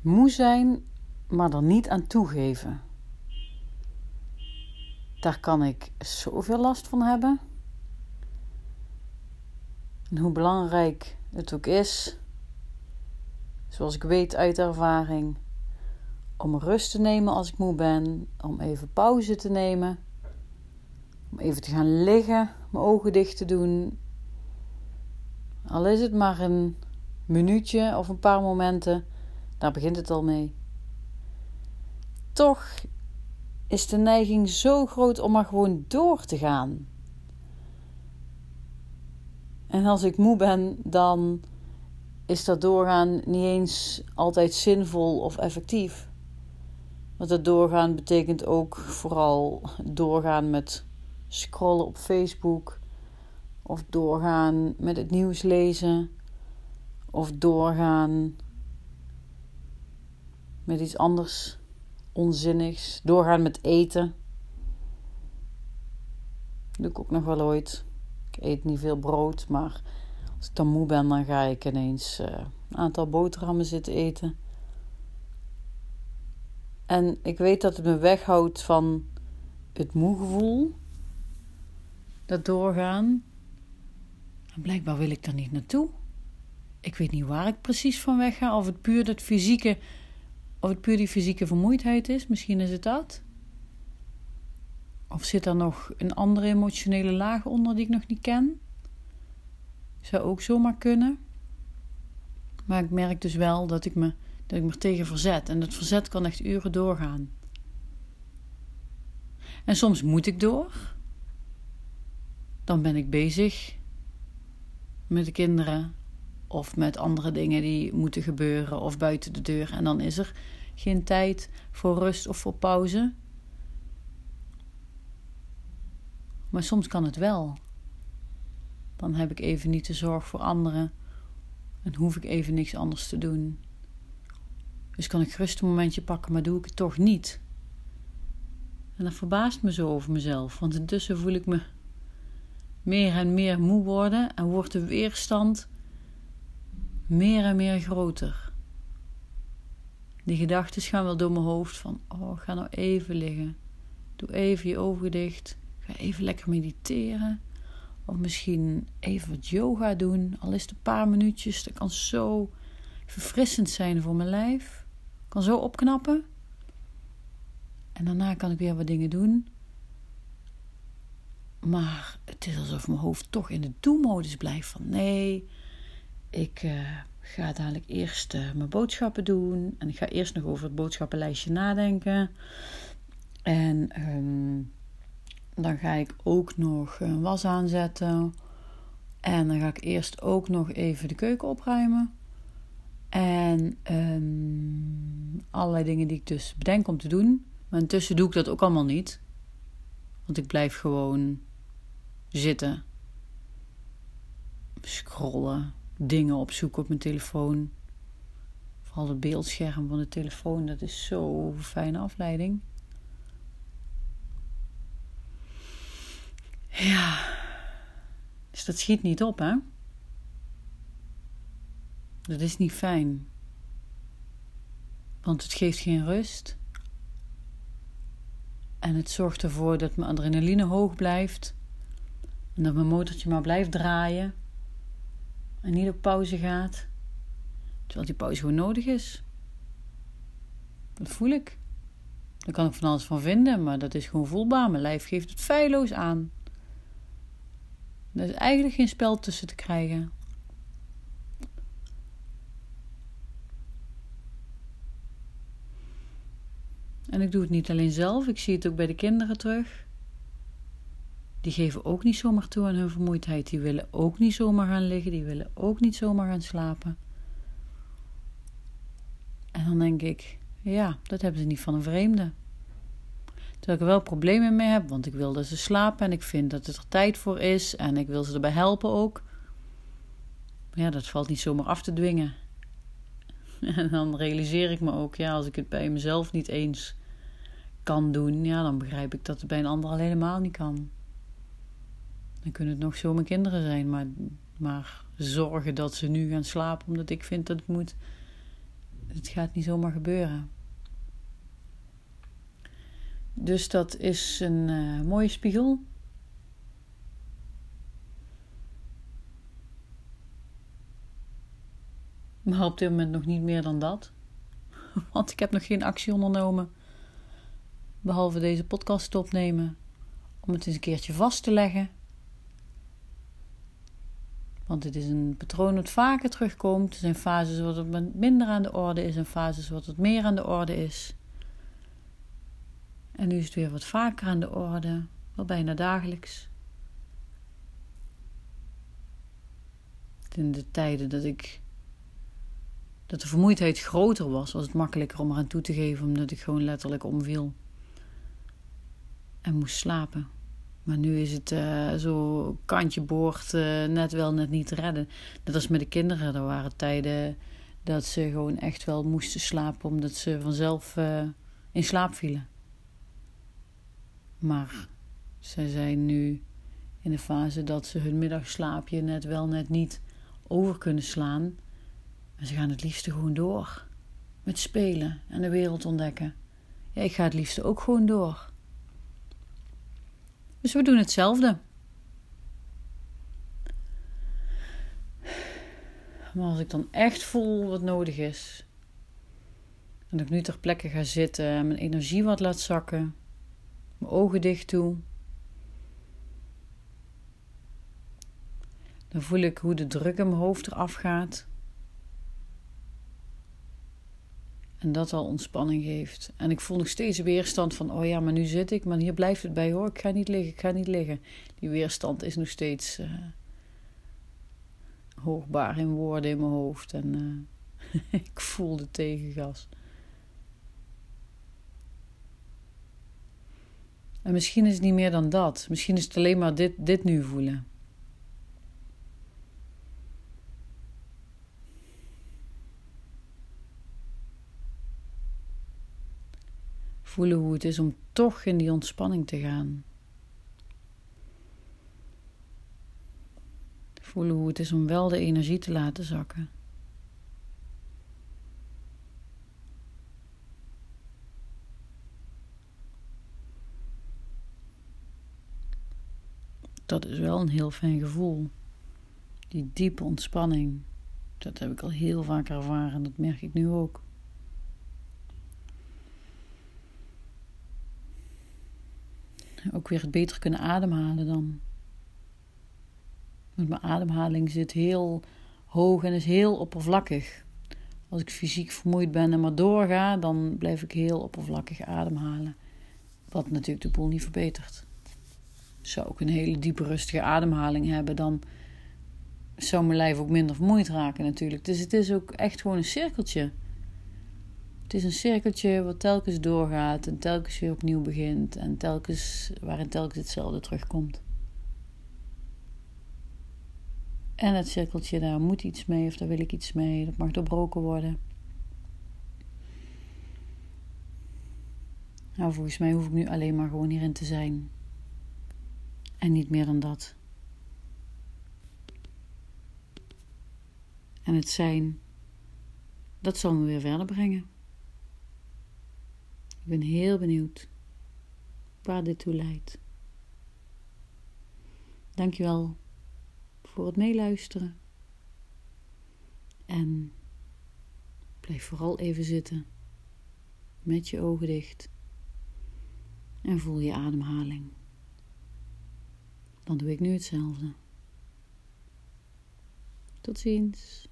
Moe zijn, maar er niet aan toegeven. Daar kan ik zoveel last van hebben. En hoe belangrijk het ook is, zoals ik weet uit ervaring, om rust te nemen als ik moe ben, om even pauze te nemen, om even te gaan liggen, mijn ogen dicht te doen. Al is het maar een minuutje of een paar momenten, daar begint het al mee. Toch is de neiging zo groot om maar gewoon door te gaan. En als ik moe ben, dan is dat doorgaan niet eens altijd zinvol of effectief. Want het doorgaan betekent ook vooral doorgaan met scrollen op Facebook, of doorgaan met het nieuws lezen, of doorgaan met iets anders onzinnigs, doorgaan met eten. Doe ik ook nog wel ooit. Ik eet niet veel brood, maar als ik dan moe ben, dan ga ik ineens uh, een aantal boterhammen zitten eten. En ik weet dat het me weghoudt van het moegevoel. Dat doorgaan. Blijkbaar wil ik daar niet naartoe. Ik weet niet waar ik precies van weg ga. Of het puur dat fysieke. Of het puur die fysieke vermoeidheid is. Misschien is het dat. Of zit er nog een andere emotionele laag onder die ik nog niet ken? Zou ook zomaar kunnen. Maar ik merk dus wel dat ik me, dat ik me tegen verzet. En dat verzet kan echt uren doorgaan. En soms moet ik door. Dan ben ik bezig met de kinderen of met andere dingen die moeten gebeuren of buiten de deur. En dan is er geen tijd voor rust of voor pauze. Maar soms kan het wel. Dan heb ik even niet de zorg voor anderen en hoef ik even niks anders te doen. Dus kan ik gerust een momentje pakken, maar doe ik het toch niet. En dat verbaast me zo over mezelf, want intussen voel ik me meer en meer moe worden en wordt de weerstand meer en meer groter. Die gedachten gaan wel door mijn hoofd van, oh, ga nou even liggen. Doe even je ogen dicht. Ga even lekker mediteren. Of misschien even wat yoga doen. Al is het een paar minuutjes. Dat kan zo verfrissend zijn voor mijn lijf. Kan zo opknappen. En daarna kan ik weer wat dingen doen. Maar het is alsof mijn hoofd toch in de do-modus blijft. Van nee, ik uh, ga dadelijk eerst uh, mijn boodschappen doen. En ik ga eerst nog over het boodschappenlijstje nadenken. En um, dan ga ik ook nog een was aanzetten. En dan ga ik eerst ook nog even de keuken opruimen. En um, allerlei dingen die ik dus bedenk om te doen. Maar intussen doe ik dat ook allemaal niet. Want ik blijf gewoon zitten. Scrollen. Dingen opzoeken op mijn telefoon. Vooral het beeldscherm van de telefoon. Dat is zo'n fijne afleiding. Ja, dus dat schiet niet op, hè? Dat is niet fijn. Want het geeft geen rust. En het zorgt ervoor dat mijn adrenaline hoog blijft. En dat mijn motortje maar blijft draaien. En niet op pauze gaat. Terwijl die pauze gewoon nodig is. Dat voel ik. Daar kan ik van alles van vinden, maar dat is gewoon voelbaar. Mijn lijf geeft het feilloos aan. Er is eigenlijk geen spel tussen te krijgen. En ik doe het niet alleen zelf, ik zie het ook bij de kinderen terug. Die geven ook niet zomaar toe aan hun vermoeidheid. Die willen ook niet zomaar gaan liggen, die willen ook niet zomaar gaan slapen. En dan denk ik, ja, dat hebben ze niet van een vreemde. Terwijl ik er wel problemen mee heb, want ik wil dat ze slapen en ik vind dat het er tijd voor is en ik wil ze erbij helpen ook. Ja, dat valt niet zomaar af te dwingen. En dan realiseer ik me ook, ja, als ik het bij mezelf niet eens kan doen, ja, dan begrijp ik dat het bij een ander al helemaal niet kan. Dan kunnen het nog zo mijn kinderen zijn, maar, maar zorgen dat ze nu gaan slapen omdat ik vind dat het moet. het gaat niet zomaar gebeuren. Dus dat is een uh, mooie spiegel. Maar op dit moment nog niet meer dan dat. Want ik heb nog geen actie ondernomen. Behalve deze podcast opnemen. Om het eens een keertje vast te leggen. Want het is een patroon dat vaker terugkomt. Er zijn fases wat het minder aan de orde is en fases wat het meer aan de orde is. En nu is het weer wat vaker aan de orde, wel bijna dagelijks. In de tijden dat ik dat de vermoeidheid groter was, was het makkelijker om eraan toe te geven, omdat ik gewoon letterlijk omviel en moest slapen. Maar nu is het uh, zo kantje boord, uh, net wel, net niet te redden. Net als met de kinderen. Er waren tijden dat ze gewoon echt wel moesten slapen, omdat ze vanzelf uh, in slaap vielen. Maar zij zijn nu in de fase dat ze hun middagslaapje net wel, net niet over kunnen slaan. En ze gaan het liefste gewoon door. Met spelen en de wereld ontdekken. Ja, ik ga het liefste ook gewoon door. Dus we doen hetzelfde. Maar als ik dan echt voel wat nodig is. En ik nu ter plekke ga zitten en mijn energie wat laat zakken. Mijn ogen dicht doe. Dan voel ik hoe de druk in mijn hoofd eraf gaat. En dat al ontspanning geeft. En ik voel nog steeds weerstand van, oh ja, maar nu zit ik, maar hier blijft het bij hoor. Ik ga niet liggen, ik ga niet liggen. Die weerstand is nog steeds uh, hoogbaar in woorden in mijn hoofd. En uh, ik voel de tegengas. En misschien is het niet meer dan dat. Misschien is het alleen maar dit, dit nu voelen. Voelen hoe het is om toch in die ontspanning te gaan. Voelen hoe het is om wel de energie te laten zakken. Dat is wel een heel fijn gevoel. Die diepe ontspanning. Dat heb ik al heel vaak ervaren. Dat merk ik nu ook. Ook weer het beter kunnen ademhalen dan. Want mijn ademhaling zit heel hoog en is heel oppervlakkig. Als ik fysiek vermoeid ben en maar doorga, dan blijf ik heel oppervlakkig ademhalen. Wat natuurlijk de boel niet verbetert. Zou ik een hele diepe rustige ademhaling hebben, dan zou mijn lijf ook minder vermoeid raken natuurlijk. Dus het is ook echt gewoon een cirkeltje. Het is een cirkeltje wat telkens doorgaat en telkens weer opnieuw begint en telkens, waarin telkens hetzelfde terugkomt. En het cirkeltje, daar moet iets mee of daar wil ik iets mee, dat mag doorbroken worden. Nou, volgens mij hoef ik nu alleen maar gewoon hierin te zijn. En niet meer dan dat. En het zijn, dat zal me weer verder brengen. Ik ben heel benieuwd waar dit toe leidt. Dankjewel voor het meeluisteren. En blijf vooral even zitten met je ogen dicht en voel je ademhaling. Dan doe ik nu hetzelfde. Tot ziens.